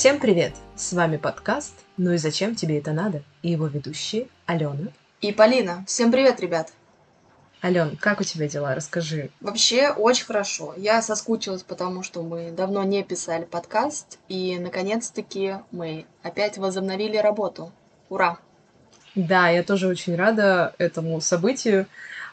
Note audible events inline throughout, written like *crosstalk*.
Всем привет! С вами подкаст «Ну и зачем тебе это надо?» и его ведущие Алена. И Полина. Всем привет, ребят! Ален, как у тебя дела? Расскажи. Вообще очень хорошо. Я соскучилась, потому что мы давно не писали подкаст, и наконец-таки мы опять возобновили работу. Ура! Да, я тоже очень рада этому событию.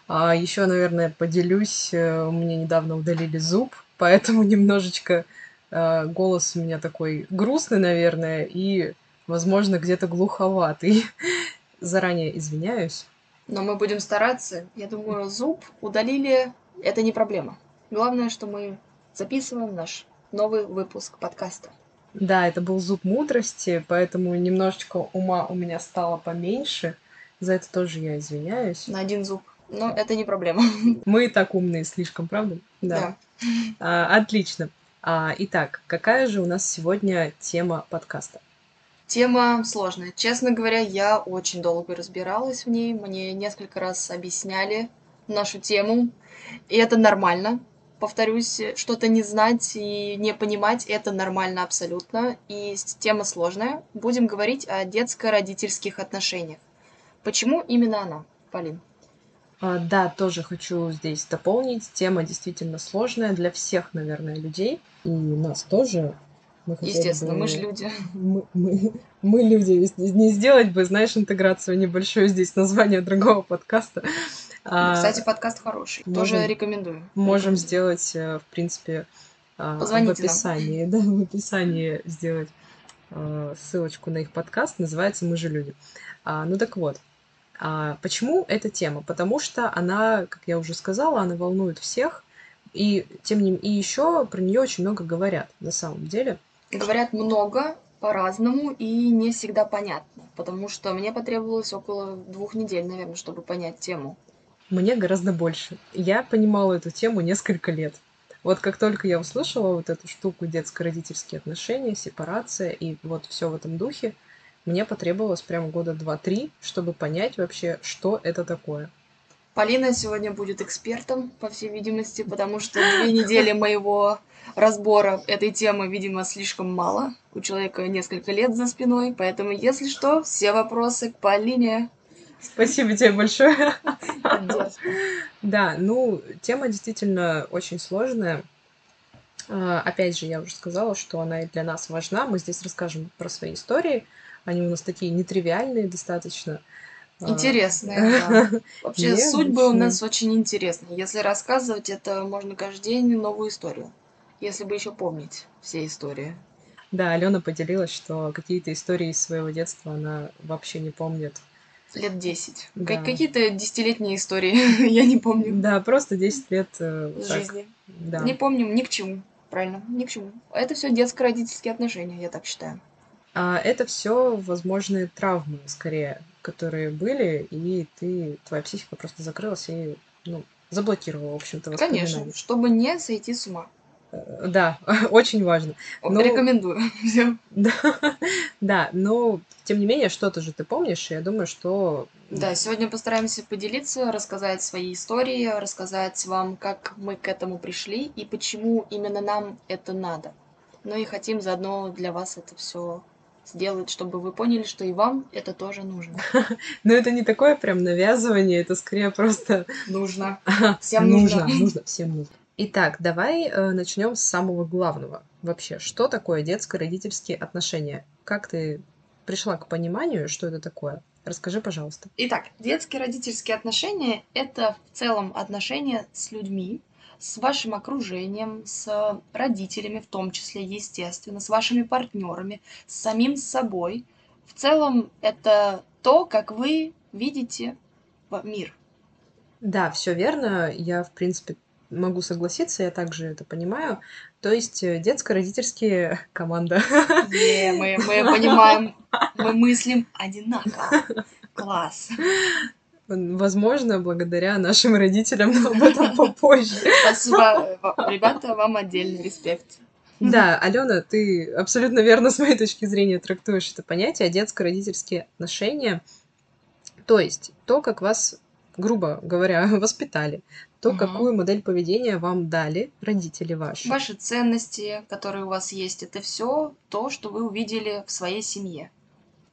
А еще, наверное, поделюсь, э, меня недавно удалили зуб, *laughs* поэтому немножечко голос у меня такой грустный, наверное, и, возможно, где-то глуховатый. *laughs* Заранее извиняюсь. Но мы будем стараться. Я думаю, зуб удалили, это не проблема. Главное, что мы записываем наш новый выпуск подкаста. Да, это был зуб мудрости, поэтому немножечко ума у меня стало поменьше. За это тоже я извиняюсь. На один зуб. Но это не проблема. Мы и так умные слишком, правда? Да. А, отлично. А, итак, какая же у нас сегодня тема подкаста? Тема сложная. Честно говоря, я очень долго разбиралась в ней. Мне несколько раз объясняли нашу тему. И это нормально. Повторюсь, что-то не знать и не понимать — это нормально абсолютно. И тема сложная. Будем говорить о детско-родительских отношениях. Почему именно она, Полин? А, да, тоже хочу здесь дополнить. Тема действительно сложная для всех, наверное, людей. И нас тоже. Мы Естественно, бы... мы же люди. Мы, мы, мы люди. Не сделать бы, знаешь, интеграцию небольшую здесь название другого подкаста. А, Кстати, подкаст хороший. Можем, Тоже рекомендую. Можем сделать, э, в принципе, а, Позвоните в описании, нам. *laughs* да, в описании сделать ссылочку на их подкаст. Называется «Мы же люди». Ну так вот, почему эта тема? Потому что она, как я уже сказала, она волнует всех, и тем не и еще про нее очень много говорят на самом деле. Говорят много по-разному и не всегда понятно, потому что мне потребовалось около двух недель, наверное, чтобы понять тему. Мне гораздо больше. Я понимала эту тему несколько лет. Вот как только я услышала вот эту штуку детско-родительские отношения, сепарация и вот все в этом духе, мне потребовалось прямо года два-три, чтобы понять вообще, что это такое. Полина сегодня будет экспертом, по всей видимости, потому что две недели *laughs* моего разбора этой темы, видимо, слишком мало. У человека несколько лет за спиной, поэтому, если что, все вопросы к Полине. Спасибо тебе большое. *laughs* Да, ну, тема действительно очень сложная. А, опять же, я уже сказала, что она и для нас важна. Мы здесь расскажем про свои истории, они у нас такие нетривиальные достаточно. А, интересные, *laughs* да. Вообще судьбы у нас очень интересные. Если рассказывать, это можно каждый день новую историю. Если бы еще помнить все истории. Да, Алена поделилась, что какие-то истории из своего детства она вообще не помнит. Лет 10. Да. Какие-то десятилетние истории, *laughs* я не помню. Да, просто 10 лет. Э, жизни. Да. Не помню ни к чему, правильно, ни к чему. Это все детско-родительские отношения, я так считаю. А это все возможные травмы, скорее, которые были, и ты, твоя психика просто закрылась и, ну, заблокировала, в общем-то, Конечно, чтобы не сойти с ума. Э, да, *laughs* очень важно. Но... Рекомендую. *laughs* Да, *laughs* да, но тем не менее, что-то же ты помнишь, и я думаю, что... Да, сегодня постараемся поделиться, рассказать свои истории, рассказать вам, как мы к этому пришли и почему именно нам это надо. Ну и хотим заодно для вас это все сделать, чтобы вы поняли, что и вам это тоже нужно. *laughs* Но это не такое прям навязывание, это скорее просто... Нужно. *laughs* Всем нужно. Нужно, нужно, *laughs* всем нужно. Итак, давай э, начнем с самого главного. Вообще, что такое детско-родительские отношения? Как ты пришла к пониманию, что это такое? Расскажи, пожалуйста. Итак, детские родительские отношения — это в целом отношения с людьми, с вашим окружением, с родителями в том числе, естественно, с вашими партнерами, с самим собой. В целом это то, как вы видите мир. Да, все верно. Я, в принципе, могу согласиться, я также это понимаю. То есть э, детско-родительские *laughs* команда. Не, мы, мы понимаем, мы мыслим одинаково. Класс. Возможно, благодаря нашим родителям, но об этом попозже. Спасибо, ребята, вам отдельный респект. Да, Алена, ты абсолютно верно с моей точки зрения трактуешь это понятие детско-родительские отношения. То есть то, как вас, грубо говоря, *laughs* воспитали, то угу. какую модель поведения вам дали родители ваши. Ваши ценности, которые у вас есть, это все то, что вы увидели в своей семье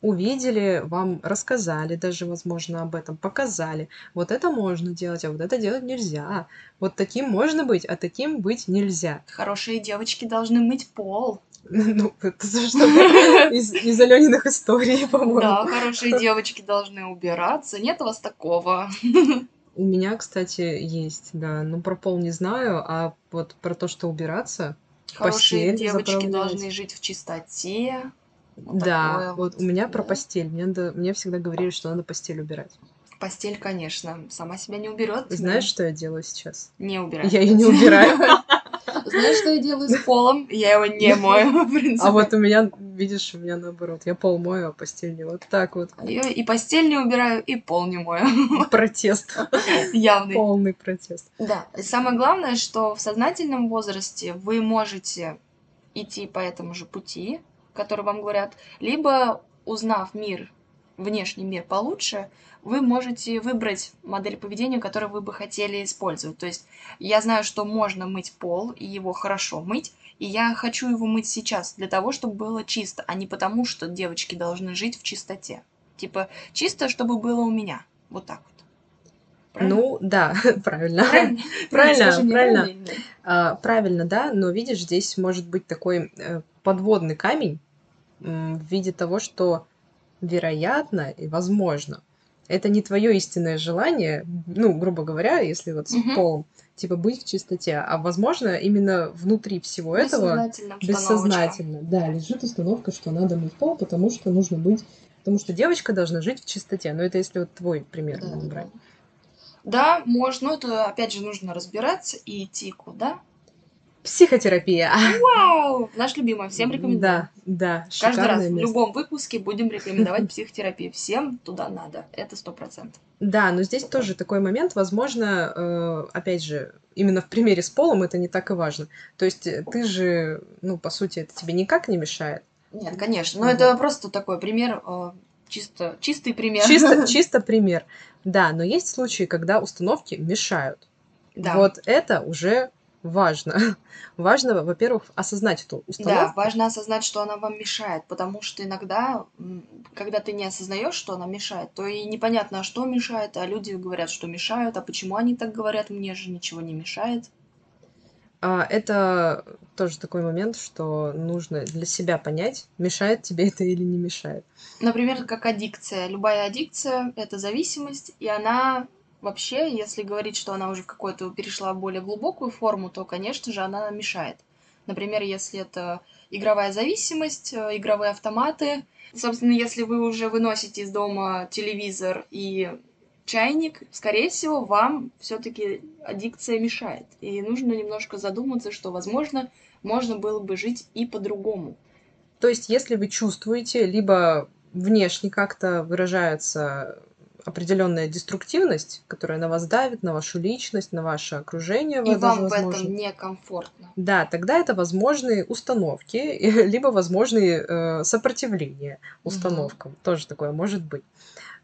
увидели, вам рассказали даже, возможно, об этом, показали. Вот это можно делать, а вот это делать нельзя. Вот таким можно быть, а таким быть нельзя. Хорошие девочки должны мыть пол. *laughs* Ну, это что-то *laughs* из, из Алёниных историй, *laughs* по-моему. Да, хорошие девочки должны убираться. Нет у вас такого. У меня, кстати, есть, да. Ну, про пол не знаю, а вот про то, что убираться. Хорошие девочки должны жить в чистоте. Да, такое вот у меня про постель. Мне, надо, мне всегда говорили, что надо постель убирать. Постель, конечно, сама себя не уберет. Знаешь, что я делаю сейчас? Не убираю. Я ее не убираю. *laughs* Знаешь, что я делаю с полом? Я его не мою, в принципе. А вот у меня, видишь, у меня наоборот. Я пол мою, а постель не. Вот так вот. Я и постель не убираю, и пол не мою. *laughs* Протест. *laughs* Явный. Полный протест. Да. И самое главное, что в сознательном возрасте вы можете идти по этому же пути, которые вам говорят, либо узнав мир, внешний мир получше, вы можете выбрать модель поведения, которую вы бы хотели использовать. То есть я знаю, что можно мыть пол, и его хорошо мыть, и я хочу его мыть сейчас для того, чтобы было чисто, а не потому, что девочки должны жить в чистоте. Типа чисто, чтобы было у меня. Вот так вот. Правильно? Ну, да, *laughs* правильно. Правильно, правильно. Правильно, а, правильно, да, но видишь, здесь может быть такой э, подводный камень, в виде того, что вероятно и возможно это не твое истинное желание, ну, грубо говоря, если вот с угу. полом, типа быть в чистоте, а возможно именно внутри всего этого бессознательно, да, лежит установка, что надо мыть пол, потому что нужно быть, потому что девочка должна жить в чистоте. Но это если вот твой пример да, брать. Да, можно, но это опять же нужно разбираться и идти куда Психотерапия. Вау! Наш любимый. Всем рекомендую. Да, да. Каждый раз место. в любом выпуске будем рекомендовать психотерапию. Всем туда надо. Это сто процентов. Да, но здесь тоже такой момент. Возможно, э, опять же, именно в примере с полом это не так и важно. То есть э, ты же, ну, по сути, это тебе никак не мешает. Нет, конечно. Но это просто такой пример, э, чисто, чистый пример. Чисто, *laughs* чисто пример. Да, но есть случаи, когда установки мешают. Да. Вот это уже важно. *laughs* Важно, во-первых, осознать эту установку. Да, важно осознать, что она вам мешает, потому что иногда, когда ты не осознаешь, что она мешает, то и непонятно, а что мешает, а люди говорят, что мешают, а почему они так говорят, мне же ничего не мешает. А, это тоже такой момент, что нужно для себя понять, мешает тебе *laughs* это или не мешает. Например, как аддикция. Любая аддикция — это зависимость, и она Вообще, если говорить, что она уже в какую-то перешла в более глубокую форму, то, конечно же, она мешает. Например, если это игровая зависимость, э, игровые автоматы. Собственно, если вы уже выносите из дома телевизор и чайник, скорее всего, вам все-таки аддикция мешает. И нужно немножко задуматься, что, возможно, можно было бы жить и по-другому. То есть, если вы чувствуете, либо внешне как-то выражается определенная деструктивность, которая на вас давит, на вашу личность, на ваше окружение. И вам возможно. в этом некомфортно. Да, тогда это возможные установки, *laughs* либо возможные э, сопротивления установкам. Угу. Тоже такое может быть.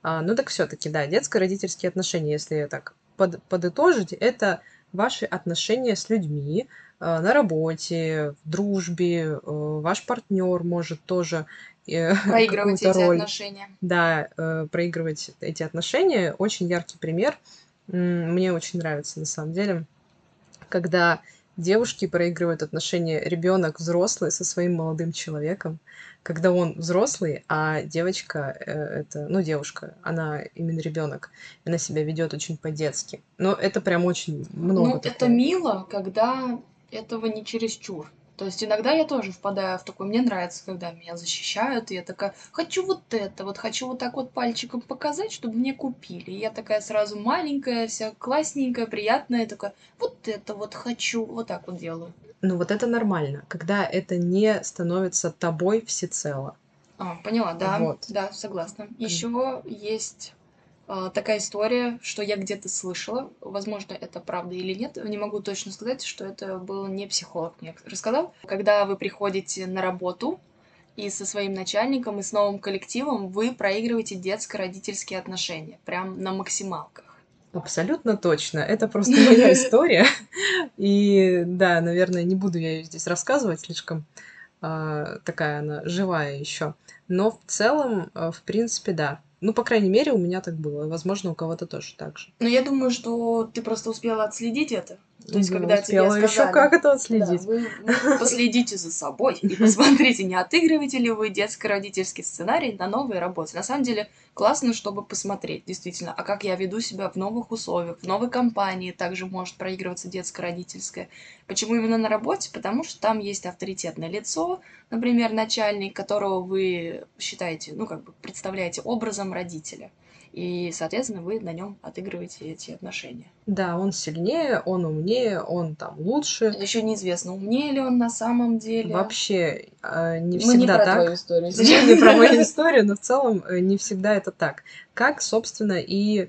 А, ну так все-таки, да, детско-родительские отношения, если так под, подытожить, это ваши отношения с людьми, э, на работе, в дружбе, э, ваш партнер может тоже *laughs* проигрывать эти роль. отношения. Да, э, проигрывать эти отношения. Очень яркий пример. Мне очень нравится на самом деле, когда девушки проигрывают отношения ребенок взрослый со своим молодым человеком, когда он взрослый, а девочка э, это, ну девушка, она именно ребенок, она себя ведет очень по-детски. Но это прям очень много. Ну такого. это мило, когда этого не чересчур. То есть иногда я тоже впадаю в такой, мне нравится, когда меня защищают, и я такая, хочу вот это, вот хочу вот так вот пальчиком показать, чтобы мне купили. И я такая сразу маленькая, вся классненькая, приятная, такая, вот это вот хочу, вот так вот делаю. Ну вот это нормально, когда это не становится тобой всецело. А, поняла, да, вот. да, согласна. Еще есть такая история, что я где-то слышала, возможно, это правда или нет, не могу точно сказать, что это был не психолог мне рассказал. Когда вы приходите на работу и со своим начальником, и с новым коллективом, вы проигрываете детско-родительские отношения, прям на максималках. Абсолютно точно. Это просто моя история. *laughs* И да, наверное, не буду я ее здесь рассказывать, слишком а, такая она живая еще. Но в целом, а, в принципе, да. Ну, по крайней мере, у меня так было. Возможно, у кого-то тоже так же. Ну, я думаю, что ты просто успела отследить это. То есть, когда тебе сказали... еще как это отследить. Да, вы, вы последите за собой и *laughs* посмотрите, не отыгрываете ли вы детско-родительский сценарий на новой работе. На самом деле, классно, чтобы посмотреть, действительно, а как я веду себя в новых условиях, в новой компании также может проигрываться детско-родительское. Почему именно на работе? Потому что там есть авторитетное лицо, например, начальник, которого вы считаете, ну, как бы представляете образом родителя и, соответственно, вы на нем отыгрываете эти отношения. Да, он сильнее, он умнее, он там лучше. Еще неизвестно, умнее ли он на самом деле. Вообще э, не всегда Мы не про так. Твою историю. Не про мою историю, но в целом э, не всегда это так. Как, собственно, и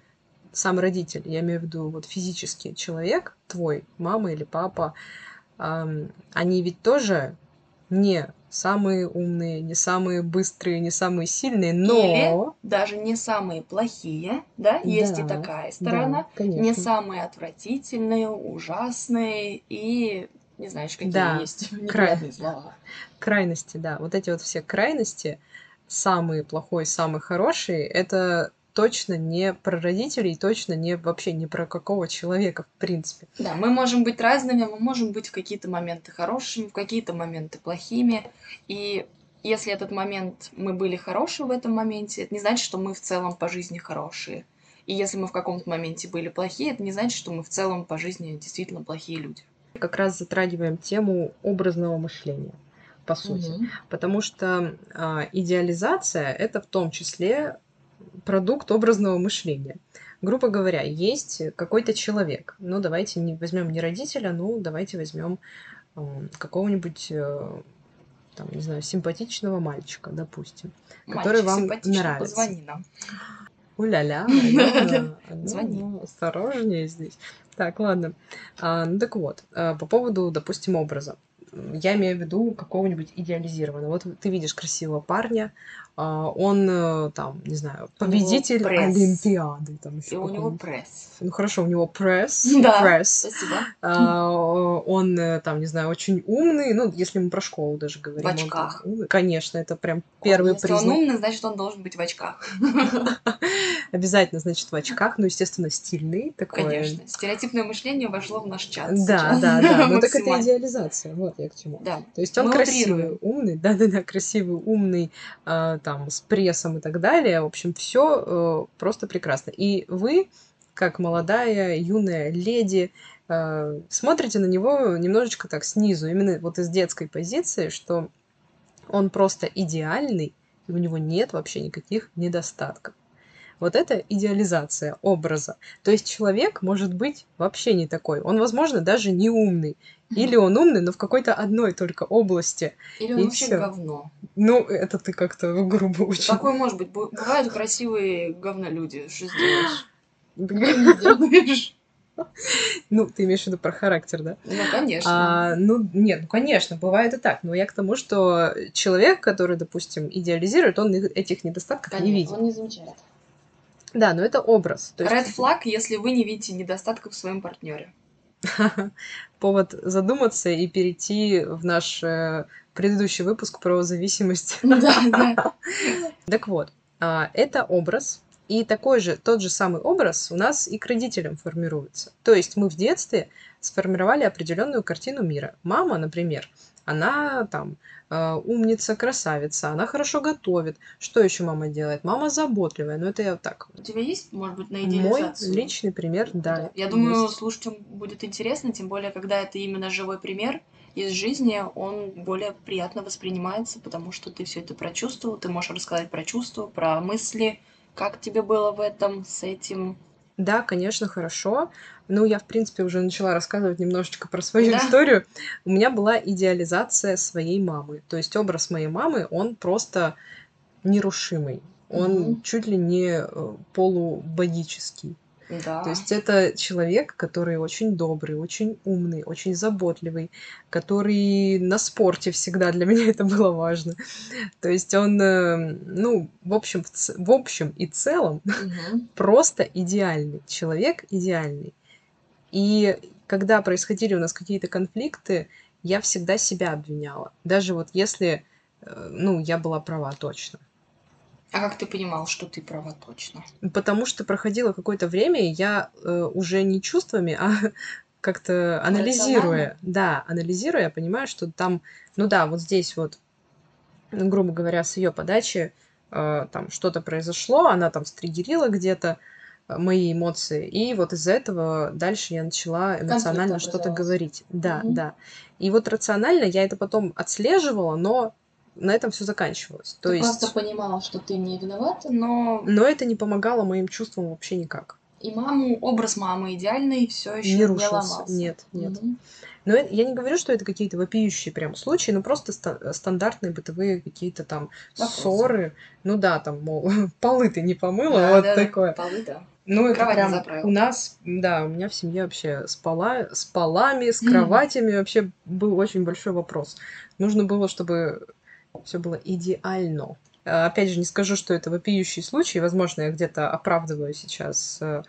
сам родитель, я имею в виду вот физический человек, твой, мама или папа, они ведь тоже не самые умные, не самые быстрые, не самые сильные, но... Или даже не самые плохие, да, есть да, и такая сторона, да, не самые отвратительные, ужасные и не знаешь, какие да, есть *laughs* неприятные слова. Крайности, да. Вот эти вот все крайности, самые плохой, самый хороший, это точно не про родителей, точно не вообще не про какого человека, в принципе. Да, мы можем быть разными, мы можем быть в какие-то моменты хорошими, в какие-то моменты плохими. И если этот момент мы были хорошие в этом моменте, это не значит, что мы в целом по жизни хорошие. И если мы в каком-то моменте были плохие, это не значит, что мы в целом по жизни действительно плохие люди. Как раз затрагиваем тему образного мышления по сути. Угу. Потому что э, идеализация это в том числе продукт образного мышления. Грубо говоря, есть какой-то человек. Ну, давайте не возьмем не родителя, ну, давайте возьмем э, какого-нибудь, э, там, не знаю, симпатичного мальчика, допустим, Мальчик который вам нравится. Позвони нам. Уля-ля, *laughs* Звони. Ну, осторожнее здесь. Так, ладно. А, ну так вот, а, по поводу, допустим, образа я имею в виду какого-нибудь идеализированного. Вот ты видишь красивого парня, он э, там, не знаю, победитель Олимпиады. Там еще И у него пресс. Ну хорошо, у него пресс. *laughs* Да, пресс. спасибо. А, он э, там, не знаю, очень умный, ну, если мы про школу даже говорим. В очках. Он, конечно, это прям первый если признак. Если он умный, значит, он должен быть в очках. *laughs* Обязательно, значит, в очках, ну, естественно, стильный такой. Конечно. Стереотипное мышление вошло в наш чат. Да, да, да. Ну, *laughs* так это идеализация. Вот я к чему. Да. То есть он красивый, умный, да-да-да, красивый, умный, а, там, с прессом и так далее. В общем, все э, просто прекрасно. И вы, как молодая, юная леди, э, смотрите на него немножечко так снизу, именно вот из детской позиции, что он просто идеальный, и у него нет вообще никаких недостатков. Вот это идеализация образа. То есть человек может быть вообще не такой. Он, возможно, даже не умный. Или он умный, но в какой-то одной только области. Или он и вообще всё. говно. Ну, это ты как-то грубо очень. Такое может быть. Бывают красивые говнолюди. Что сделаешь? Ну, ты имеешь в виду про характер, да? Ну, конечно. А, ну, нет, ну, конечно, бывает и так. Но я к тому, что человек, который, допустим, идеализирует, он этих недостатков конечно, не видит. он не замечает. Да, но это образ. То Red есть... flag, если вы не видите недостатков в своем партнере. *laughs* Повод задуматься и перейти в наш э, предыдущий выпуск про зависимость. *laughs* Да, да. *laughs* Так вот, а, это образ, и такой же, тот же самый образ у нас и к родителям формируется. То есть мы в детстве сформировали определенную картину мира. Мама, например, она там э, умница, красавица, она хорошо готовит. Что еще мама делает? Мама заботливая, но это я так. У тебя есть, может быть, на идеализацию? Мой личный пример, да. да. Я думаю, есть. слушателям будет интересно, тем более, когда это именно живой пример из жизни, он более приятно воспринимается, потому что ты все это прочувствовал, ты можешь рассказать про чувства, про мысли, как тебе было в этом, с этим, да, конечно, хорошо. Ну, я, в принципе, уже начала рассказывать немножечко про свою да. историю. У меня была идеализация своей мамы. То есть образ моей мамы, он просто нерушимый. Он угу. чуть ли не э, полубогический. Да. То есть это человек, который очень добрый, очень умный, очень заботливый, который на спорте всегда для *laughs* меня это было важно. То есть он, э, ну, в общем, в, общем и целом угу. *laughs* просто идеальный человек, идеальный. И когда происходили у нас какие-то конфликты, я всегда себя обвиняла. Даже вот если, э, ну, я была права точно. А как ты понимал, что ты права точно? Потому что проходило какое-то время, и я э, уже не чувствами, а *laughs* как-то анализируя, да, анализируя, я понимаю, что там, ну да, вот здесь вот, грубо говоря, с ее подачи э, там что-то произошло, она там стригерила где-то э, мои эмоции, и вот из-за этого дальше я начала эмоционально что-то говорить. Да, угу. да. И вот рационально я это потом отслеживала, но на этом все заканчивалось. То ты есть... просто понимала, что ты не виновата, но... Но это не помогало моим чувствам вообще никак. И маму, образ мамы идеальный все еще не, не рушился. ломался. Нет, нет. Угу. Но я не говорю, что это какие-то вопиющие прям случаи, но просто ста- стандартные бытовые какие-то там Вопросы. ссоры. Ну да, там, мол, *laughs* полы ты не помыла, да, вот да, такое. Полы, да. Ну, это Кровать прям у нас, да, у меня в семье вообще с, пола, с полами, с кроватями mm-hmm. вообще был очень большой вопрос. Нужно было, чтобы все было идеально. А, опять же, не скажу, что это вопиющий случай, возможно, я где-то оправдываю сейчас э,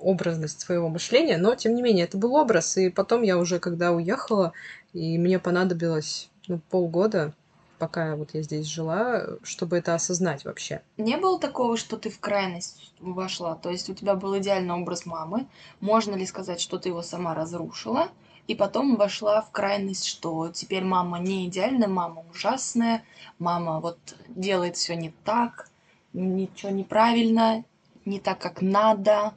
образность своего мышления, но тем не менее это был образ, и потом я уже, когда уехала, и мне понадобилось ну, полгода, пока вот я здесь жила, чтобы это осознать вообще. Не было такого, что ты в крайность вошла? То есть у тебя был идеальный образ мамы. Можно ли сказать, что ты его сама разрушила? И потом вошла в крайность, что теперь мама не идеальная, мама ужасная, мама вот делает все не так, ничего неправильно, не так, как надо.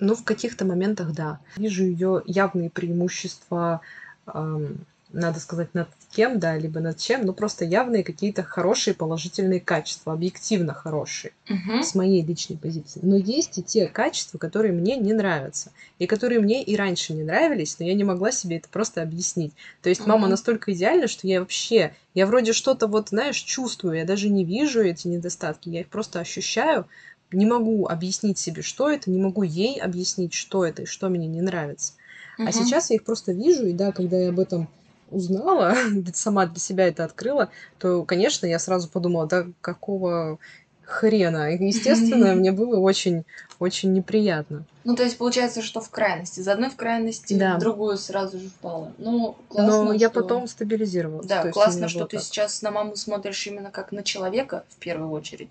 Ну, в каких-то моментах да. Вижу ее явные преимущества эм, надо сказать, над кем, да, либо над чем, но просто явные какие-то хорошие положительные качества, объективно хорошие, угу. с моей личной позиции. Но есть и те качества, которые мне не нравятся, и которые мне и раньше не нравились, но я не могла себе это просто объяснить. То есть угу. мама настолько идеальна, что я вообще, я вроде что-то вот, знаешь, чувствую, я даже не вижу эти недостатки, я их просто ощущаю, не могу объяснить себе, что это, не могу ей объяснить, что это и что мне не нравится. Угу. А сейчас я их просто вижу, и да, когда я об этом узнала, *laughs* сама для себя это открыла, то, конечно, я сразу подумала, да какого хрена. Естественно, *laughs* мне было очень, очень неприятно. Ну, то есть получается, что в крайности. Из одной в крайности да. в другую сразу же впала. Ну, классно, Но я что... потом стабилизировалась. Да, классно, что ты так. сейчас на маму смотришь именно как на человека, в первую очередь.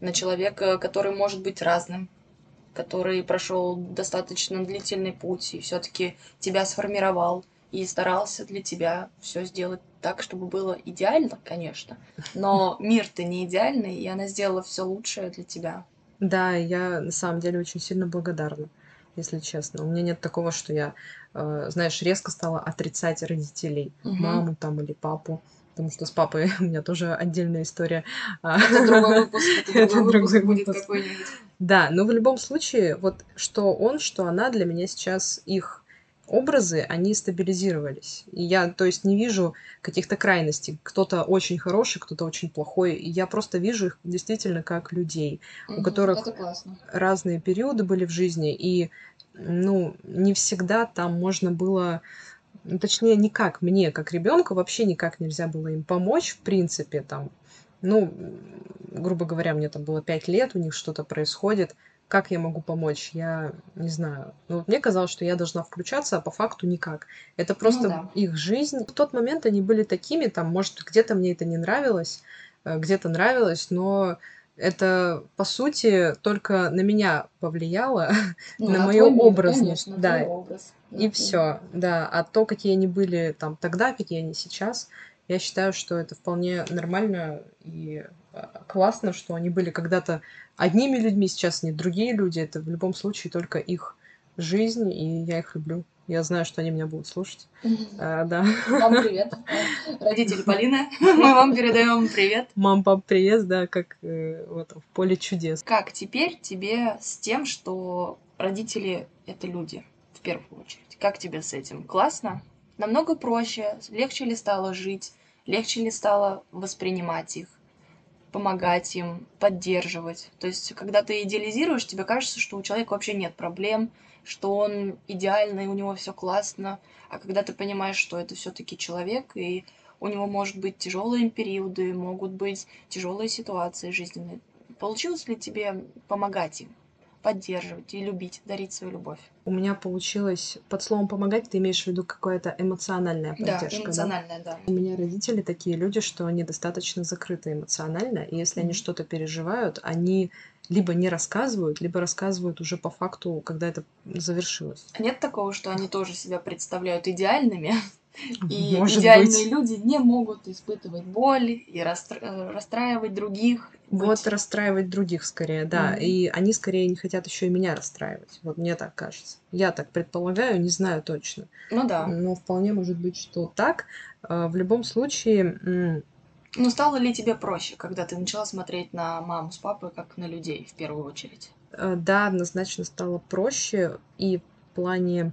На человека, который может быть разным, который прошел достаточно длительный путь и все-таки тебя сформировал и старался для тебя все сделать так, чтобы было идеально, конечно. Но мир-то не идеальный, и она сделала все лучшее для тебя. Да, я на самом деле очень сильно благодарна, если честно. У меня нет такого, что я, э, знаешь, резко стала отрицать родителей, угу. маму там или папу. Потому что с папой *laughs* у меня тоже отдельная история. А, это другой выпуск, это *laughs* другой выпуск будет какой-нибудь. Да, но в любом случае, вот что он, что она для меня сейчас их образы, они стабилизировались. И я, то есть, не вижу каких-то крайностей. Кто-то очень хороший, кто-то очень плохой. И я просто вижу их действительно как людей, угу, у которых разные периоды были в жизни. И, ну, не всегда там можно было ну, точнее, никак мне, как ребенку, вообще никак нельзя было им помочь, в принципе, там, ну, грубо говоря, мне там было пять лет, у них что-то происходит, как я могу помочь? Я не знаю. Ну, вот мне казалось, что я должна включаться, а по факту никак. Это ну просто ну, да. их жизнь. В тот момент они были такими, там, может, где-то мне это не нравилось, э, где-то нравилось, но это, по сути, только на меня повлияло, *laughs* ну, на мою образность. Конечно, да. Образ. И все, да. А то, какие они были там тогда, какие они сейчас, я считаю, что это вполне нормально и а, классно, что они были когда-то одними людьми, сейчас не другие люди. Это в любом случае только их жизнь, и я их люблю. Я знаю, что они меня будут слушать. А, да. Мам, привет. Родители Полины, мы вам передаем привет. Мам, пап, привет, да, как э, вот, в поле чудес. Как теперь тебе с тем, что родители — это люди, в первую очередь? Как тебе с этим? Классно? Намного проще? Легче ли стало жить? Легче ли стало воспринимать их? помогать им, поддерживать. То есть, когда ты идеализируешь, тебе кажется, что у человека вообще нет проблем, что он идеальный, у него все классно. А когда ты понимаешь, что это все-таки человек, и у него может быть тяжелые периоды, могут быть тяжелые ситуации жизненные, получилось ли тебе помогать им? Поддерживать и любить, дарить свою любовь. У меня получилось под словом помогать, ты имеешь в виду какая-то эмоциональная поддержка. Да, эмоциональная, да? да. У меня родители такие люди, что они достаточно закрыты эмоционально, и если mm-hmm. они что-то переживают, они либо не рассказывают, либо рассказывают уже по факту, когда это завершилось. Нет такого, что они тоже себя представляют идеальными, и Может идеальные быть. люди не могут испытывать боль и расстра- э, расстраивать других. Вот быть... расстраивать других скорее, да. Mm-hmm. И они скорее не хотят еще и меня расстраивать. Вот мне так кажется. Я так предполагаю, не знаю точно. Ну да. Но вполне может быть, что так. А, в любом случае. Ну, стало ли тебе проще, когда ты начала смотреть на маму с папой как на людей в первую очередь? Э, да, однозначно стало проще. И в плане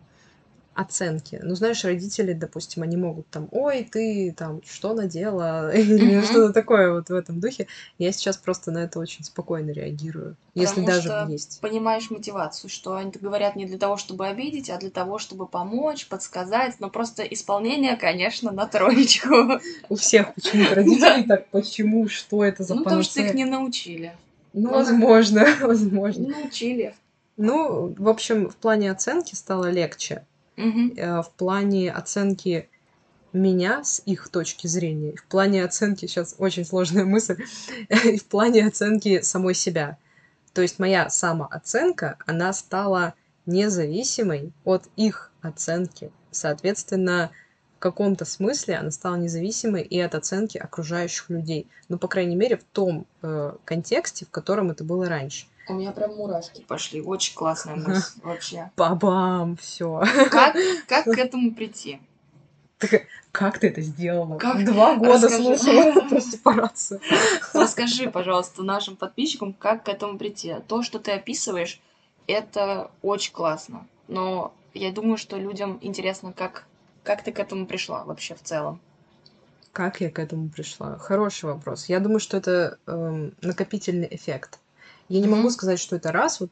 оценки. Ну, знаешь, родители, допустим, они могут там, ой, ты там что надела, *laughs* или mm-hmm. что-то такое вот в этом духе. Я сейчас просто на это очень спокойно реагирую, Потому если даже что есть. понимаешь мотивацию, что они говорят не для того, чтобы обидеть, а для того, чтобы помочь, подсказать, но просто исполнение, конечно, на троечку. У всех почему-то *laughs* родителей так, почему, что это за Ну, потому что их не научили. Ну, возможно, *laughs* возможно. Научили. Ну, в общем, в плане оценки стало легче Мгм. в плане оценки меня с их точки зрения, в плане оценки, сейчас очень сложная мысль, *laughs* в плане оценки самой себя. То есть моя самооценка, она стала независимой от их оценки. Соответственно, в каком-то смысле она стала независимой и от оценки окружающих людей. Ну, по крайней мере, в том э, контексте, в котором это было раньше. У меня прям мурашки пошли. Очень классная мысль *laughs* вообще. Бабам, все. Как, *laughs* как к этому прийти? как ты это сделала? Как? Два года Расскажи. слушала *laughs* про сепарацию. Расскажи, пожалуйста, нашим подписчикам, как к этому прийти. То, что ты описываешь, это очень классно. Но я думаю, что людям интересно, как, как ты к этому пришла вообще в целом. Как я к этому пришла? Хороший вопрос. Я думаю, что это эм, накопительный эффект. Я не могу сказать, что это раз, вот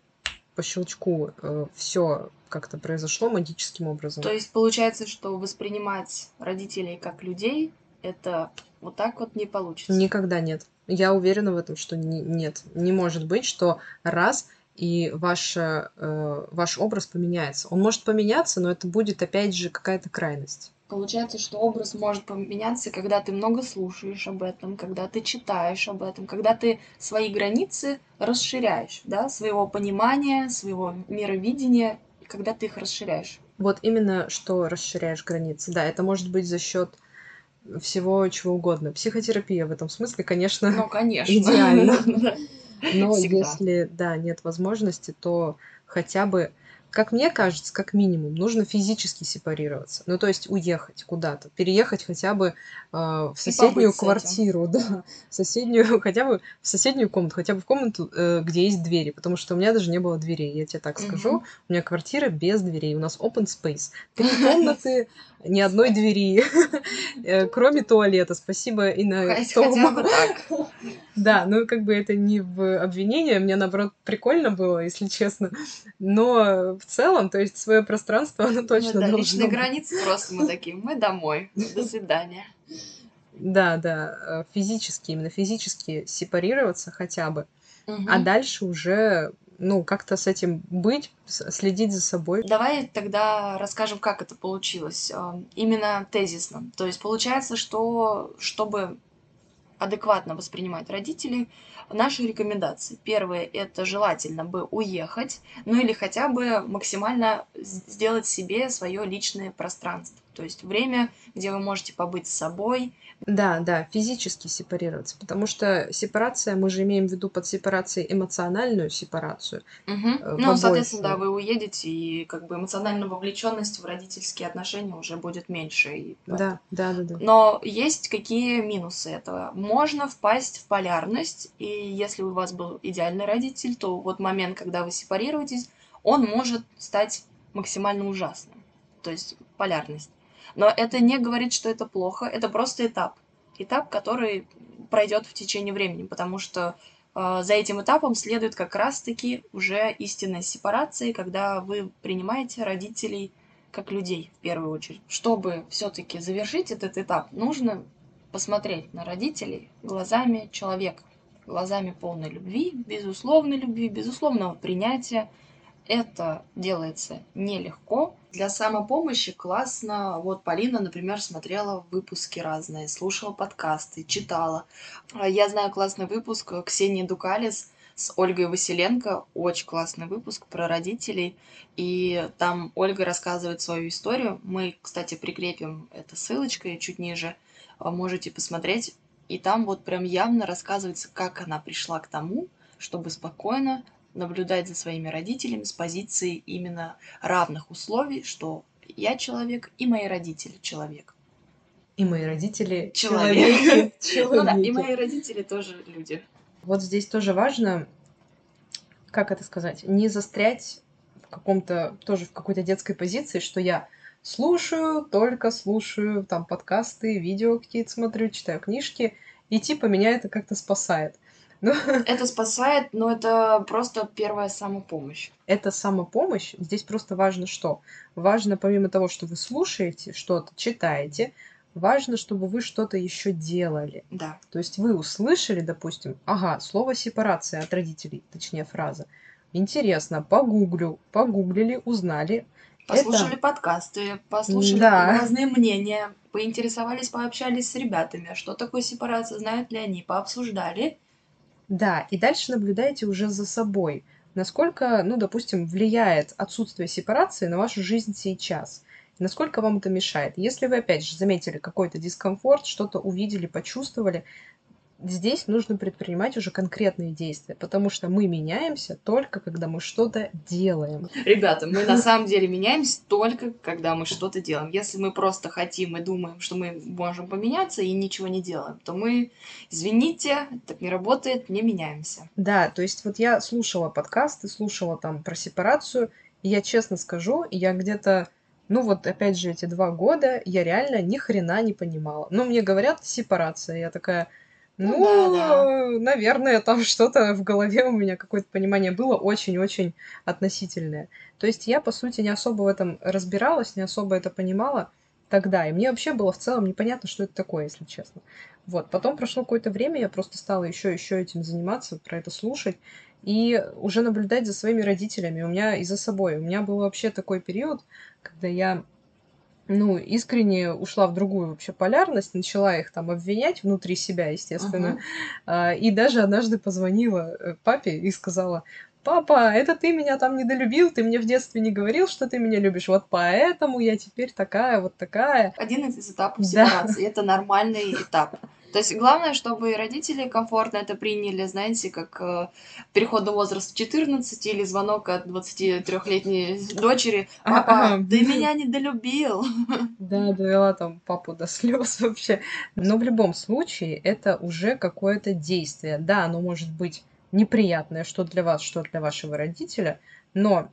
по щелчку э, все как-то произошло магическим образом. То есть получается, что воспринимать родителей как людей, это вот так вот не получится? Никогда нет. Я уверена в этом, что не, нет. Не может быть, что раз и ваш, э, ваш образ поменяется. Он может поменяться, но это будет опять же какая-то крайность. Получается, что образ может поменяться, когда ты много слушаешь об этом, когда ты читаешь об этом, когда ты свои границы расширяешь, да, своего понимания, своего мировидения, когда ты их расширяешь. Вот именно что расширяешь границы. Да, это может быть за счет всего чего угодно. Психотерапия в этом смысле, конечно, ну, конечно. идеально. *laughs* Но если, да, нет возможности, то хотя бы как мне кажется, как минимум, нужно физически сепарироваться. Ну, то есть уехать куда-то, переехать хотя бы э, в соседнюю квартиру, *laughs* да, в соседнюю, хотя бы в соседнюю комнату, хотя бы в комнату, э, где есть двери, потому что у меня даже не было дверей, я тебе так скажу. Угу. У меня квартира без дверей, у нас open space. *laughs* Три комнаты, ни одной двери, *laughs* э, кроме туалета. Спасибо и на Хотя бы так. Да, ну как бы это не в обвинение, мне наоборот прикольно было, если честно. Но в целом, то есть свое пространство, оно точно ну, да, личные границы просто мы такие, мы домой, до свидания. Да, да, физически, именно физически сепарироваться хотя бы. Угу. А дальше уже ну, как-то с этим быть, следить за собой. Давай тогда расскажем, как это получилось. Именно тезисно. То есть получается, что чтобы адекватно воспринимать родителей, наши рекомендации. Первое – это желательно бы уехать, ну или хотя бы максимально сделать себе свое личное пространство. То есть время, где вы можете побыть с собой. Да, да, физически сепарироваться, потому что сепарация, мы же имеем в виду под сепарацией эмоциональную сепарацию. Угу. Ну, соответственно, да, вы уедете, и как бы эмоциональная вовлеченность в родительские отношения уже будет меньше. И да, да, да, да. Но есть какие минусы этого? Можно впасть в полярность, и если у вас был идеальный родитель, то вот момент, когда вы сепарируетесь, он может стать максимально ужасным. То есть полярность. Но это не говорит, что это плохо, это просто этап. этап, который пройдет в течение времени, потому что э, за этим этапом следует как раз-таки уже истинная сепарация, когда вы принимаете родителей как людей в первую очередь. Чтобы все-таки завершить этот этап, нужно посмотреть на родителей глазами человека, глазами полной любви, безусловной любви, безусловного принятия. Это делается нелегко. Для самопомощи классно. Вот Полина, например, смотрела выпуски разные, слушала подкасты, читала. Я знаю классный выпуск Ксении Дукалис с Ольгой Василенко. Очень классный выпуск про родителей. И там Ольга рассказывает свою историю. Мы, кстати, прикрепим это ссылочкой чуть ниже. Можете посмотреть. И там вот прям явно рассказывается, как она пришла к тому, чтобы спокойно наблюдать за своими родителями с позиции именно равных условий, что я человек и мои родители человек. И мои родители человеки. *laughs* Ну да, и мои родители тоже люди. Вот здесь тоже важно, как это сказать, не застрять в каком-то, тоже в какой-то детской позиции, что я слушаю, только слушаю там подкасты, видео какие-то смотрю, читаю книжки, и типа меня это как-то спасает. Ну, *laughs* это спасает, но это просто первая самопомощь. Это самопомощь. Здесь просто важно что? Важно, помимо того, что вы слушаете что-то, читаете, важно, чтобы вы что-то еще делали. Да. То есть вы услышали, допустим, ага, слово сепарация от родителей, точнее фраза. Интересно, погуглю, погуглили, узнали. Послушали это... подкасты, послушали да. разные мнения, поинтересовались, пообщались с ребятами, что такое сепарация, знают ли они, пообсуждали. Да, и дальше наблюдаете уже за собой, насколько, ну, допустим, влияет отсутствие сепарации на вашу жизнь сейчас насколько вам это мешает. Если вы, опять же, заметили какой-то дискомфорт, что-то увидели, почувствовали, здесь нужно предпринимать уже конкретные действия, потому что мы меняемся только когда мы что-то делаем. Ребята, мы на *laughs* самом деле меняемся только когда мы что-то делаем. Если мы просто хотим и думаем, что мы можем поменяться и ничего не делаем, то мы, извините, так не работает, не меняемся. Да, то есть вот я слушала подкасты, слушала там про сепарацию, и я честно скажу, я где-то ну вот, опять же, эти два года я реально ни хрена не понимала. Ну, мне говорят, сепарация. Я такая, ну, ну да, да. наверное, там что-то в голове у меня какое-то понимание было очень-очень относительное. То есть я, по сути, не особо в этом разбиралась, не особо это понимала тогда. И мне вообще было в целом непонятно, что это такое, если честно. Вот. Потом прошло какое-то время, я просто стала еще еще этим заниматься, про это слушать и уже наблюдать за своими родителями. У меня и за собой. У меня был вообще такой период, когда я ну, искренне ушла в другую вообще полярность, начала их там обвинять внутри себя, естественно. Uh-huh. И даже однажды позвонила э, папе и сказала, папа, это ты меня там недолюбил, ты мне в детстве не говорил, что ты меня любишь, вот поэтому я теперь такая, вот такая. Один из этапов сепарации, да. это нормальный этап. То есть главное, чтобы родители комфортно это приняли, знаете, как э, переходный возраст 14 или звонок от 23-летней дочери. Папа, ты меня недолюбил. Да, довела там папу до слез *laughs* вообще. Но в любом случае это уже какое-то действие. Да, оно может быть неприятное, что для вас, что для вашего родителя, но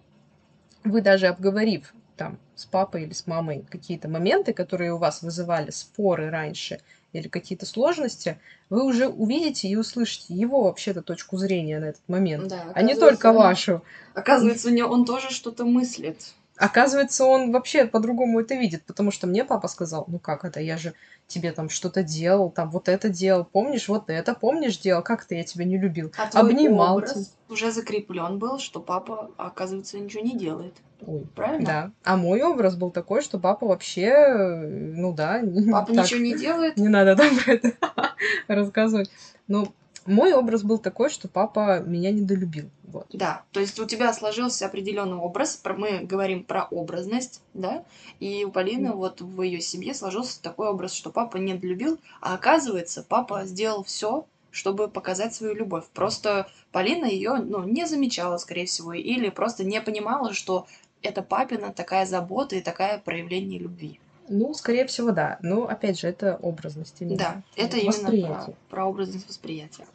вы даже обговорив там с папой или с мамой какие-то моменты, которые у вас вызывали споры раньше, или какие-то сложности, вы уже увидите и услышите его вообще-то точку зрения на этот момент, да, а не только вашу. Оказывается, у него он тоже что-то мыслит. Оказывается, он вообще по-другому это видит, потому что мне папа сказал, ну как это, я же тебе там что-то делал, там вот это делал, помнишь, вот это, помнишь, делал, как это я тебя не любил, а обнимал. Образ уже закреплен был, что папа, оказывается, ничего не делает. Ой, Правильно? Да. А мой образ был такой, что папа вообще, ну да. Папа *laughs* так, ничего не делает? Не надо там про это *laughs* рассказывать. Но мой образ был такой, что папа меня недолюбил. Вот. Да, то есть у тебя сложился определенный образ, мы говорим про образность, да, и у Полины mm. вот в ее семье сложился такой образ, что папа недолюбил, а оказывается, папа сделал все, чтобы показать свою любовь. Просто Полина ее ну, не замечала, скорее всего, или просто не понимала, что это папина такая забота и такое проявление любви. Ну, скорее всего, да. Но, опять же, это образность. Именно. Да, это именно про, про образность восприятия.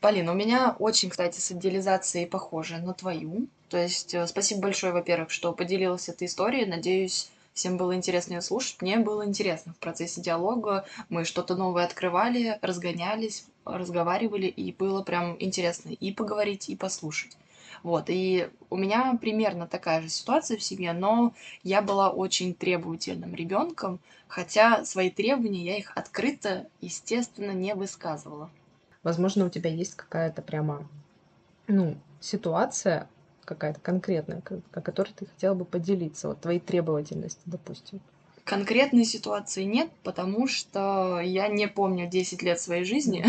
Полина, у меня очень, кстати, с идеализацией похоже на твою. То есть, э, спасибо большое, во-первых, что поделилась этой историей. Надеюсь, всем было интересно ее слушать, мне было интересно в процессе диалога, мы что-то новое открывали, разгонялись, разговаривали, и было прям интересно и поговорить, и послушать. Вот, и у меня примерно такая же ситуация в семье, но я была очень требовательным ребенком, хотя свои требования я их открыто, естественно, не высказывала. Возможно, у тебя есть какая-то прямо, ну, ситуация какая-то конкретная, о которой ты хотела бы поделиться, вот твоей требовательности, допустим. Конкретной ситуации нет, потому что я не помню 10 лет своей жизни.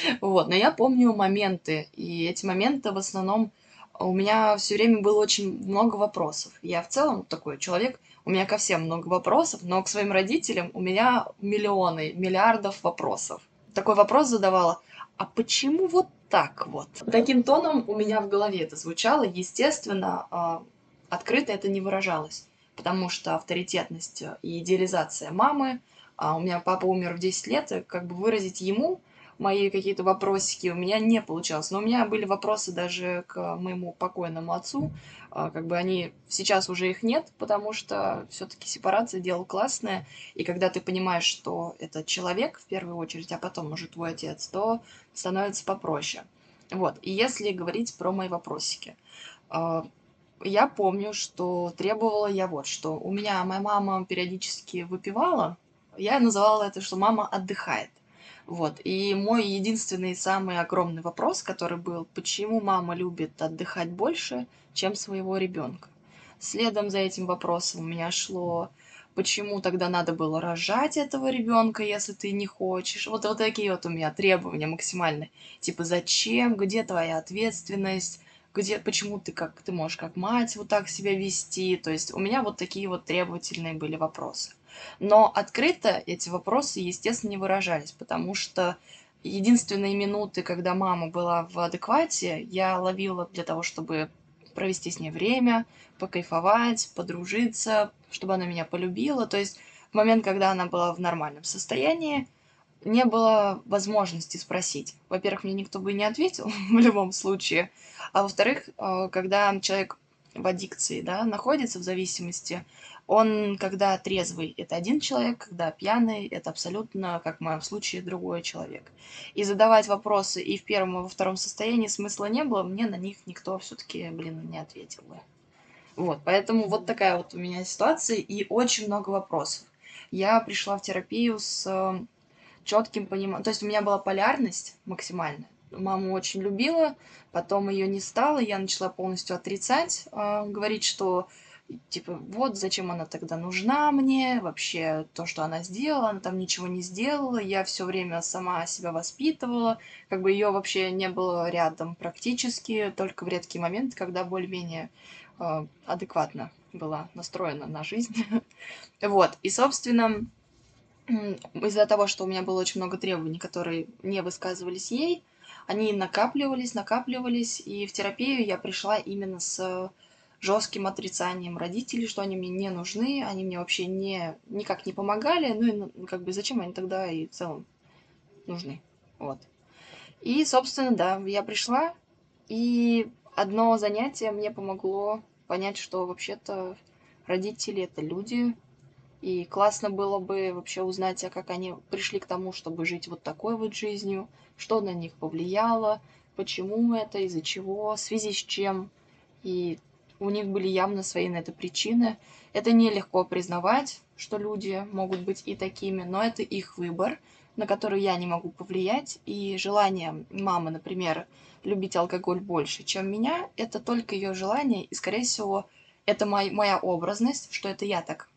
*laughs* вот, но я помню моменты, и эти моменты в основном у меня все время было очень много вопросов. Я в целом такой человек, у меня ко всем много вопросов, но к своим родителям у меня миллионы, миллиардов вопросов. Такой вопрос задавала, а почему вот так вот? Таким тоном у меня в голове это звучало, естественно, а, открыто это не выражалось потому что авторитетность и идеализация мамы, а у меня папа умер в 10 лет, и как бы выразить ему мои какие-то вопросики у меня не получалось. Но у меня были вопросы даже к моему покойному отцу, а, как бы они сейчас уже их нет, потому что все-таки сепарация дело классное, и когда ты понимаешь, что это человек в первую очередь, а потом уже твой отец, то становится попроще. Вот, и если говорить про мои вопросики, а, я помню, что требовала я вот что. У меня моя мама периодически выпивала. Я называла это, что мама отдыхает. Вот. И мой единственный самый огромный вопрос, который был, почему мама любит отдыхать больше, чем своего ребенка. Следом за этим вопросом у меня шло, почему тогда надо было рожать этого ребенка, если ты не хочешь. Вот, вот такие вот у меня требования максимальные. Типа, зачем, где твоя ответственность, где, почему ты как, ты можешь как мать вот так себя вести. То есть у меня вот такие вот требовательные были вопросы. Но открыто эти вопросы, естественно, не выражались, потому что единственные минуты, когда мама была в адеквате, я ловила для того, чтобы провести с ней время, покайфовать, подружиться, чтобы она меня полюбила. То есть в момент, когда она была в нормальном состоянии, не было возможности спросить. Во-первых, мне никто бы не ответил *laughs* в любом случае. А во-вторых, э, когда человек в аддикции да, находится в зависимости, он, когда трезвый, это один человек, когда пьяный, это абсолютно, как в моем случае, другой человек. И задавать вопросы и в первом, и во втором состоянии смысла не было, мне на них никто все-таки, блин, не ответил бы. Вот, поэтому вот такая вот у меня ситуация и очень много вопросов. Я пришла в терапию с четким пониманием. То есть у меня была полярность максимальная. Маму очень любила, потом ее не стало, я начала полностью отрицать, э, говорить, что типа вот зачем она тогда нужна мне, вообще то, что она сделала, она там ничего не сделала, я все время сама себя воспитывала, как бы ее вообще не было рядом практически, только в редкие моменты, когда более-менее э, адекватно была настроена на жизнь. *laughs* вот, и, собственно, из-за того, что у меня было очень много требований, которые не высказывались ей, они накапливались, накапливались, и в терапию я пришла именно с жестким отрицанием родителей, что они мне не нужны, они мне вообще не, никак не помогали, ну и ну, как бы зачем они тогда и в целом нужны, вот. И, собственно, да, я пришла, и одно занятие мне помогло понять, что вообще-то родители — это люди, и классно было бы вообще узнать, а как они пришли к тому, чтобы жить вот такой вот жизнью, что на них повлияло, почему это, из-за чего, в связи с чем. И у них были явно свои на это причины. Это нелегко признавать, что люди могут быть и такими, но это их выбор, на который я не могу повлиять. И желание мамы, например, любить алкоголь больше, чем меня, это только ее желание, и, скорее всего, это мой, моя образность, что это я так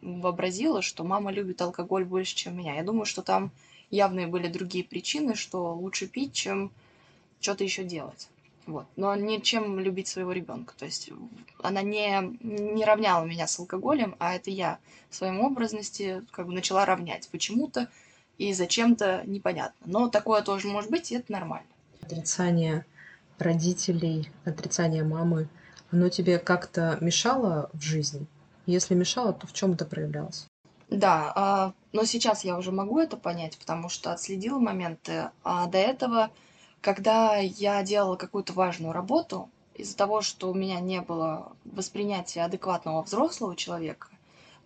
вообразила, что мама любит алкоголь больше, чем меня. Я думаю, что там явные были другие причины, что лучше пить, чем что-то еще делать. Вот. Но не чем любить своего ребенка. То есть она не, не равняла меня с алкоголем, а это я в своем образности как бы начала равнять почему-то и зачем-то непонятно. Но такое тоже может быть, и это нормально. Отрицание родителей, отрицание мамы, оно тебе как-то мешало в жизни? Если мешало, то в чем это проявлялось? Да, а, но сейчас я уже могу это понять, потому что отследила моменты. А до этого, когда я делала какую-то важную работу, из-за того, что у меня не было воспринятия адекватного взрослого человека,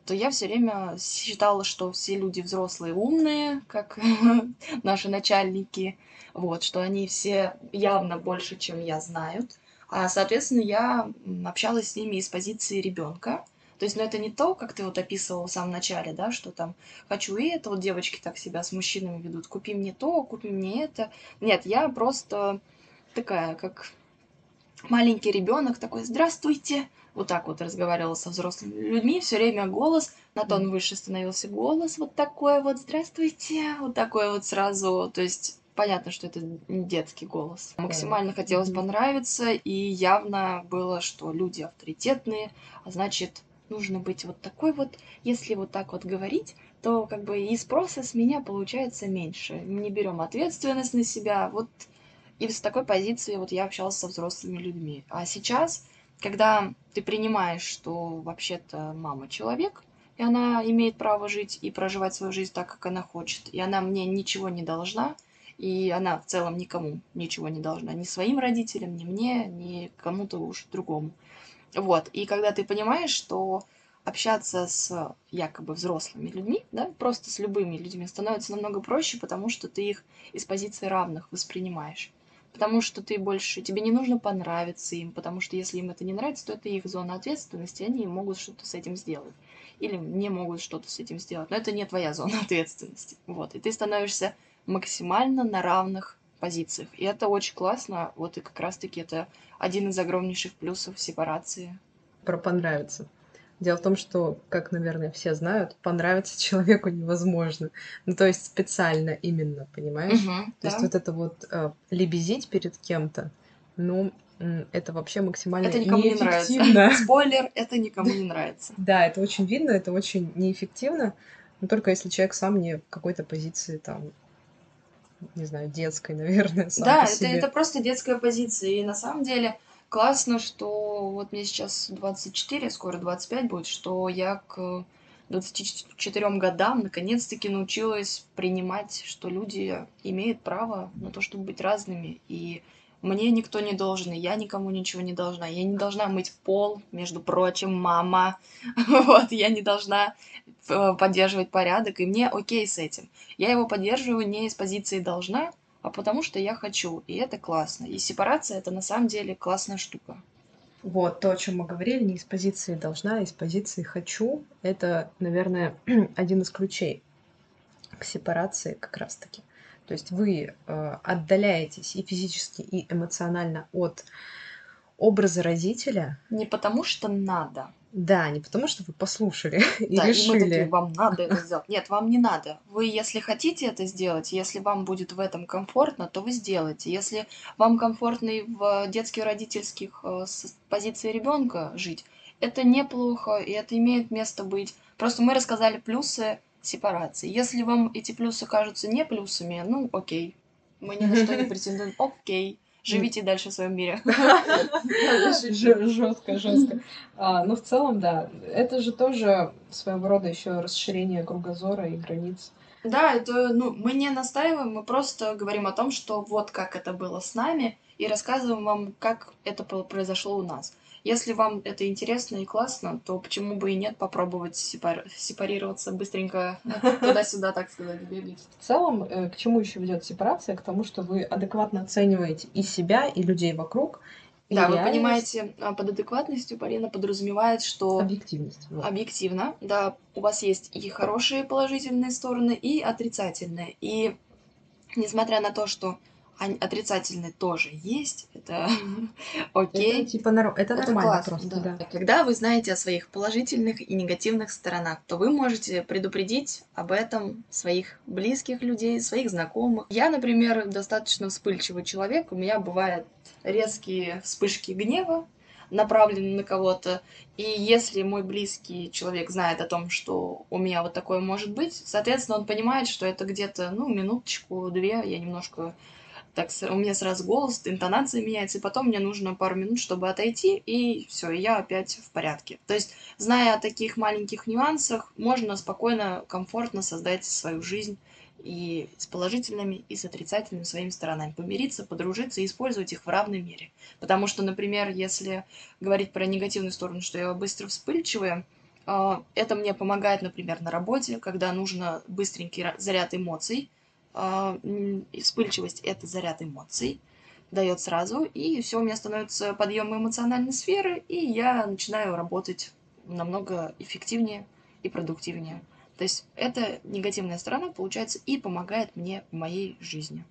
то я все время считала, что все люди взрослые умные, как *laughs* наши начальники, вот, что они все явно больше, чем я, знают. А, соответственно, я общалась с ними из позиции ребенка. То есть, ну, это не то, как ты вот описывал в самом начале, да, что там хочу и это, вот девочки так себя с мужчинами ведут, купи мне то, купи мне это. Нет, я просто такая, как маленький ребенок такой, здравствуйте, вот так вот разговаривала со взрослыми людьми, все время голос, на тон выше становился голос, вот такой вот, здравствуйте, вот такой вот сразу, то есть понятно, что это не детский голос. Максимально хотелось понравиться, и явно было, что люди авторитетные, а значит, нужно быть вот такой вот, если вот так вот говорить, то как бы и спроса с меня получается меньше. Не берем ответственность на себя, вот и с такой позиции вот я общалась со взрослыми людьми. А сейчас, когда ты принимаешь, что вообще-то мама человек, и она имеет право жить и проживать свою жизнь так, как она хочет, и она мне ничего не должна, и она в целом никому ничего не должна, ни своим родителям, ни мне, ни кому-то уж другому. Вот, и когда ты понимаешь, что общаться с якобы взрослыми людьми, да, просто с любыми людьми становится намного проще, потому что ты их из позиции равных воспринимаешь потому что ты больше, тебе не нужно понравиться им, потому что если им это не нравится, то это их зона ответственности, они могут что-то с этим сделать. Или не могут что-то с этим сделать. Но это не твоя зона *laughs* ответственности. Вот. И ты становишься максимально на равных позициях. И это очень классно. Вот и как раз-таки это один из огромнейших плюсов сепарации. Про понравиться. Дело в том, что, как, наверное, все знают, понравиться *laughs* человеку невозможно. Ну, то есть специально именно, понимаешь? Угу, то да. есть вот это вот э, лебезить перед кем-то, ну, это вообще максимально Это никому неэффективно. не нравится. *laughs* Спойлер, это никому не нравится. *laughs* Да, это очень видно, это очень неэффективно, но только если человек сам не в какой-то позиции там не знаю, детской, наверное, *laughs* Да, это, это просто детская позиция. И на самом деле классно, что вот мне сейчас 24, скоро 25 будет, что я к 24 годам наконец-таки научилась принимать, что люди имеют право на то, чтобы быть разными. И мне никто не должен, и я никому ничего не должна. Я не должна мыть пол, между прочим, мама. *laughs* Вот, я не должна э, поддерживать порядок, и мне окей с этим. Я его поддерживаю не из позиции «должна», а потому что я хочу, и это классно. И сепарация это на самом деле классная штука. Вот, то, о чем мы говорили, не из позиции должна, а из позиции хочу. Это, наверное, *clears throat* один из ключей к сепарации как раз-таки. То есть вы э, отдаляетесь и физически, и эмоционально от образа родителя. Не потому что надо, да, не потому что вы послушали *laughs* и да, решили. И мы такие, вам надо это *laughs* сделать. Нет, вам не надо. Вы, если хотите это сделать, если вам будет в этом комфортно, то вы сделаете. Если вам комфортно и в детских родительских э, с позиции ребенка жить, это неплохо, и это имеет место быть. Просто мы рассказали плюсы сепарации. Если вам эти плюсы кажутся не плюсами, ну окей. Мы ни на что не *laughs* претендуем. Окей живите дальше в своем мире. *laughs* Жестко, жестко. Ну, в целом, да. Это же тоже своего рода еще расширение кругозора и границ. Да, это, ну, мы не настаиваем, мы просто говорим о том, что вот как это было с нами, и рассказываем вам, как это произошло у нас. Если вам это интересно и классно, то почему бы и нет попробовать сепар... сепарироваться быстренько *laughs* туда-сюда, так сказать, бегать. В целом, э, к чему еще ведет сепарация? К тому, что вы адекватно оцениваете и себя, и людей вокруг, да, вы понимаете, а, под адекватностью Полина подразумевает, что... Объективность. Вот. Объективно, да. У вас есть и хорошие положительные стороны, и отрицательные. И несмотря на то, что отрицательные тоже есть, это *laughs* окей. Это, типа, нар... это, это нормально классно, просто, да. да. Когда вы знаете о своих положительных и негативных сторонах, то вы можете предупредить об этом своих близких людей, своих знакомых. Я, например, достаточно вспыльчивый человек, у меня бывают резкие вспышки гнева, направлены на кого-то. И если мой близкий человек знает о том, что у меня вот такое может быть, соответственно, он понимает, что это где-то, ну, минуточку, две, я немножко так у меня сразу голос, интонация меняется, и потом мне нужно пару минут, чтобы отойти, и все, я опять в порядке. То есть, зная о таких маленьких нюансах, можно спокойно, комфортно создать свою жизнь и с положительными, и с отрицательными своими сторонами. Помириться, подружиться и использовать их в равной мере. Потому что, например, если говорить про негативную сторону, что я быстро вспыльчивая, А, это мне помогает, например, на работе, когда нужно быстренький заряд эмоций. А, вспыльчивость — это заряд эмоций, дает сразу, и все у меня становится подъем эмоциональной сферы, и я начинаю работать намного эффективнее и продуктивнее. То есть эта негативная сторона, получается, и помогает мне в моей жизни.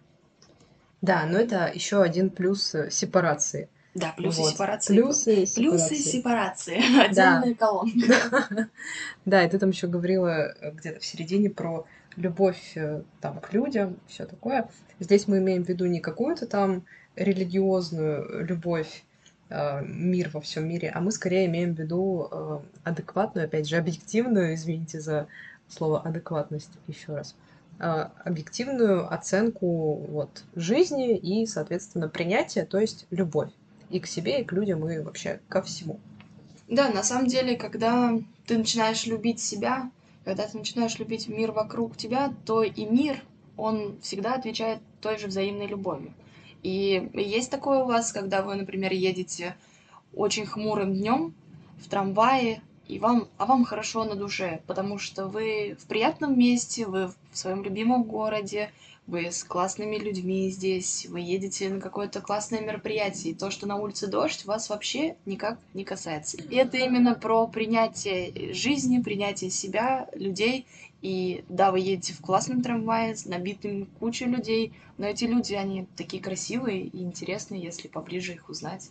Да, но это еще один плюс э, сепарации. Да, плюсы вот. сепарации. Плюсы сепарации. Плюсы сепарации. Отдельная да. колонка. *laughs* Да, и ты там еще говорила э, где-то в середине про любовь э, там к людям, все такое. Здесь мы имеем в виду не какую-то там религиозную любовь, мир во всем мире, а мы скорее имеем в виду адекватную, опять же, объективную, извините за слово адекватность еще раз, объективную оценку вот, жизни и, соответственно, принятие, то есть любовь и к себе, и к людям, и вообще ко всему. Да, на самом деле, когда ты начинаешь любить себя, когда ты начинаешь любить мир вокруг тебя, то и мир, он всегда отвечает той же взаимной любовью. И есть такое у вас, когда вы, например, едете очень хмурым днем в трамвае, и вам, а вам хорошо на душе, потому что вы в приятном месте, вы в своем любимом городе, вы с классными людьми здесь, вы едете на какое-то классное мероприятие, и то, что на улице дождь, вас вообще никак не касается. И это именно про принятие жизни, принятие себя, людей. И да, вы едете в классном трамвае с набитым кучей людей, но эти люди, они такие красивые и интересные, если поближе их узнать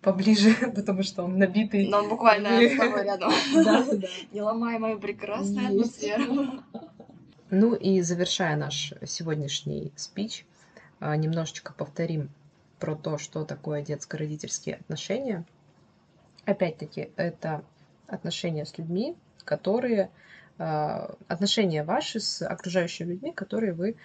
поближе, *laughs* потому что он набитый. Но он буквально с тобой *laughs* рядом. Да, да. Не ломай мою прекрасную атмосферу. Ну и завершая наш сегодняшний спич, а, немножечко повторим про то, что такое детско-родительские отношения. Опять-таки, это отношения с людьми, которые а, отношения ваши с окружающими людьми, которые вы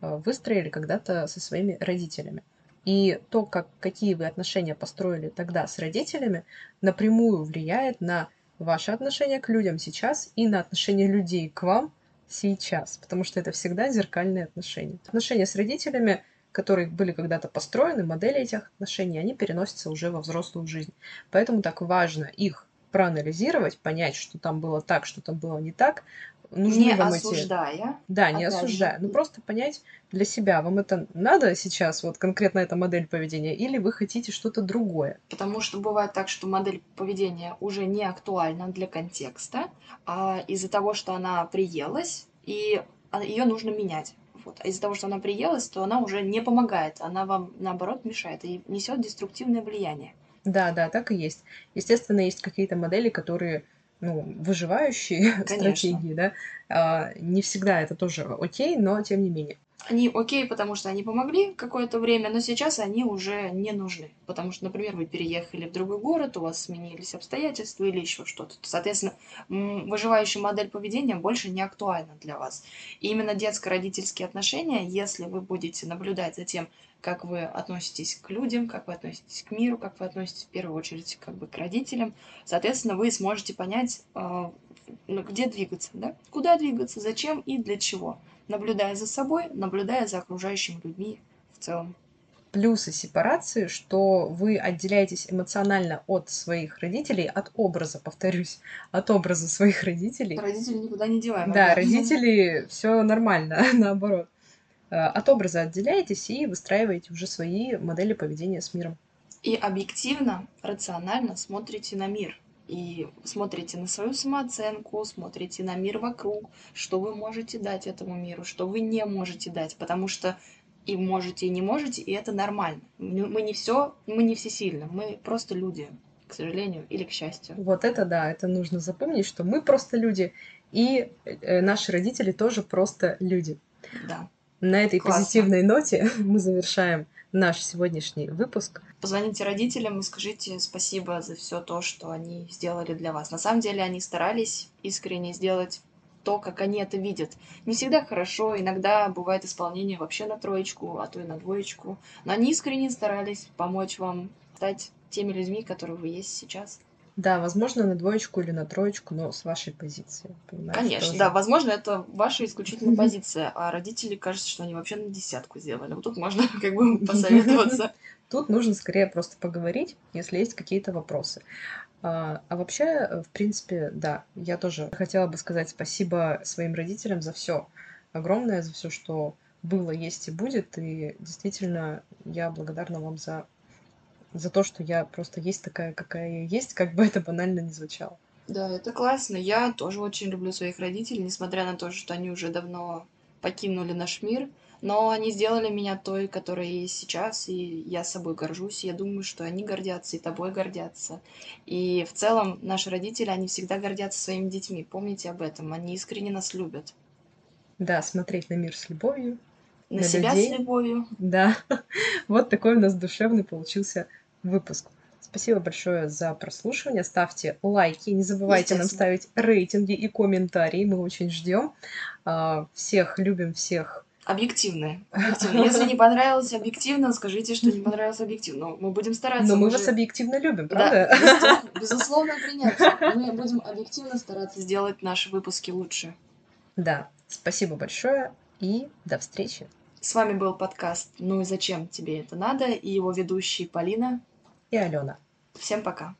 а, выстроили когда-то со своими родителями. И то, как, какие вы отношения построили тогда с родителями, напрямую влияет на ваши отношения к людям сейчас и на отношения людей к вам сейчас, потому что это всегда зеркальные отношения. Отношения с родителями, которые были когда-то построены, модели этих отношений, они переносятся уже во взрослую жизнь. Поэтому так важно их проанализировать, понять, что там было так, что там было не так, нужны не вам осуждая. Эти... Да, не осуждая. Же. Ну просто понять для себя, вам это надо сейчас, вот конкретно эта модель поведения, или вы хотите что-то другое. Потому что бывает так, что модель поведения уже не актуальна для контекста, а из-за того, что она приелась, и ее нужно менять. Вот. А из-за того, что она приелась, то она уже не помогает, она вам наоборот мешает и несет деструктивное влияние. Да, да, так и есть. Естественно, есть какие-то модели, которые ну, выживающие *laughs* Конечно. стратегии, да, а, не всегда это тоже окей, но тем не менее. Они окей, потому что они помогли какое-то время, но сейчас они уже не нужны. Потому что, например, вы переехали в другой город, у вас сменились обстоятельства или еще что-то. Соответственно, выживающая модель поведения больше не актуальна для вас. И именно детско-родительские отношения, если вы будете наблюдать за тем, как вы относитесь к людям, как вы относитесь к миру, как вы относитесь в первую очередь как бы к родителям, соответственно, вы сможете понять, э, где двигаться, да? куда двигаться, зачем и для чего, наблюдая за собой, наблюдая за окружающими людьми в целом. Плюсы сепарации, что вы отделяетесь эмоционально от своих родителей, от образа, повторюсь, от образа своих родителей. Родители никуда не деваем. Да, родители все нормально, *laughs* наоборот. Э, от образа отделяетесь и выстраиваете уже свои модели поведения с миром. И объективно, рационально смотрите на мир. И смотрите на свою самооценку, смотрите на мир вокруг, что вы можете дать этому миру, что вы не можете дать, потому что и можете, и не можете, и это нормально. Мы не все, мы не все сильны, мы просто люди, к сожалению, или к счастью. Вот это да, это нужно запомнить, что мы просто люди, и э, наши родители тоже просто люди. Да. На этой Классно. позитивной ноте *laughs* мы завершаем наш сегодняшний выпуск. Позвоните родителям и скажите спасибо за все то, что они сделали для вас. На самом деле они старались искренне сделать то, как они это видят. Не всегда хорошо, иногда бывает исполнение вообще на троечку, а то и на двоечку. Но они искренне старались помочь вам стать теми людьми, которые вы есть сейчас. Да, возможно, на двоечку или на троечку, но с вашей позиции. Конечно, тоже. да, возможно, это ваша исключительная позиция, а родители кажется, что они вообще на десятку сделали. Вот тут можно *laughs* как бы посоветоваться. *laughs* Тут нужно скорее просто поговорить, если есть какие-то вопросы. А, а вообще, в принципе, да, я тоже хотела бы сказать спасибо своим родителям за все огромное, за все, что было, есть и будет. И действительно, я благодарна вам за, за то, что я просто есть такая, какая я есть, как бы это банально не звучало. Да, это классно. Я тоже очень люблю своих родителей, несмотря на то, что они уже давно покинули наш мир. Но они сделали меня той, которая есть сейчас, и я собой горжусь. Я думаю, что они гордятся, и тобой гордятся. И в целом наши родители, они всегда гордятся своими детьми. Помните об этом. Они искренне нас любят. Да, смотреть на мир с любовью. На, на себя людей. с любовью. Да. *laughs* Вот такой у нас душевный получился выпуск. Спасибо большое за прослушивание. Ставьте лайки. Не забывайте нам ставить рейтинги и комментарии. Мы очень ждем. А, всех любим, всех. Объективно. объективно. Если не понравилось объективно, скажите, что не понравилось объективно. Мы будем стараться. Но мы, мы вас объективно любим, правда? Да, безусловно, принятие. Мы будем объективно стараться сделать наши выпуски лучше. Да. Спасибо большое и до встречи. С вами был подкаст «Ну и зачем тебе это надо?» и его ведущие Полина и Алена. Всем пока.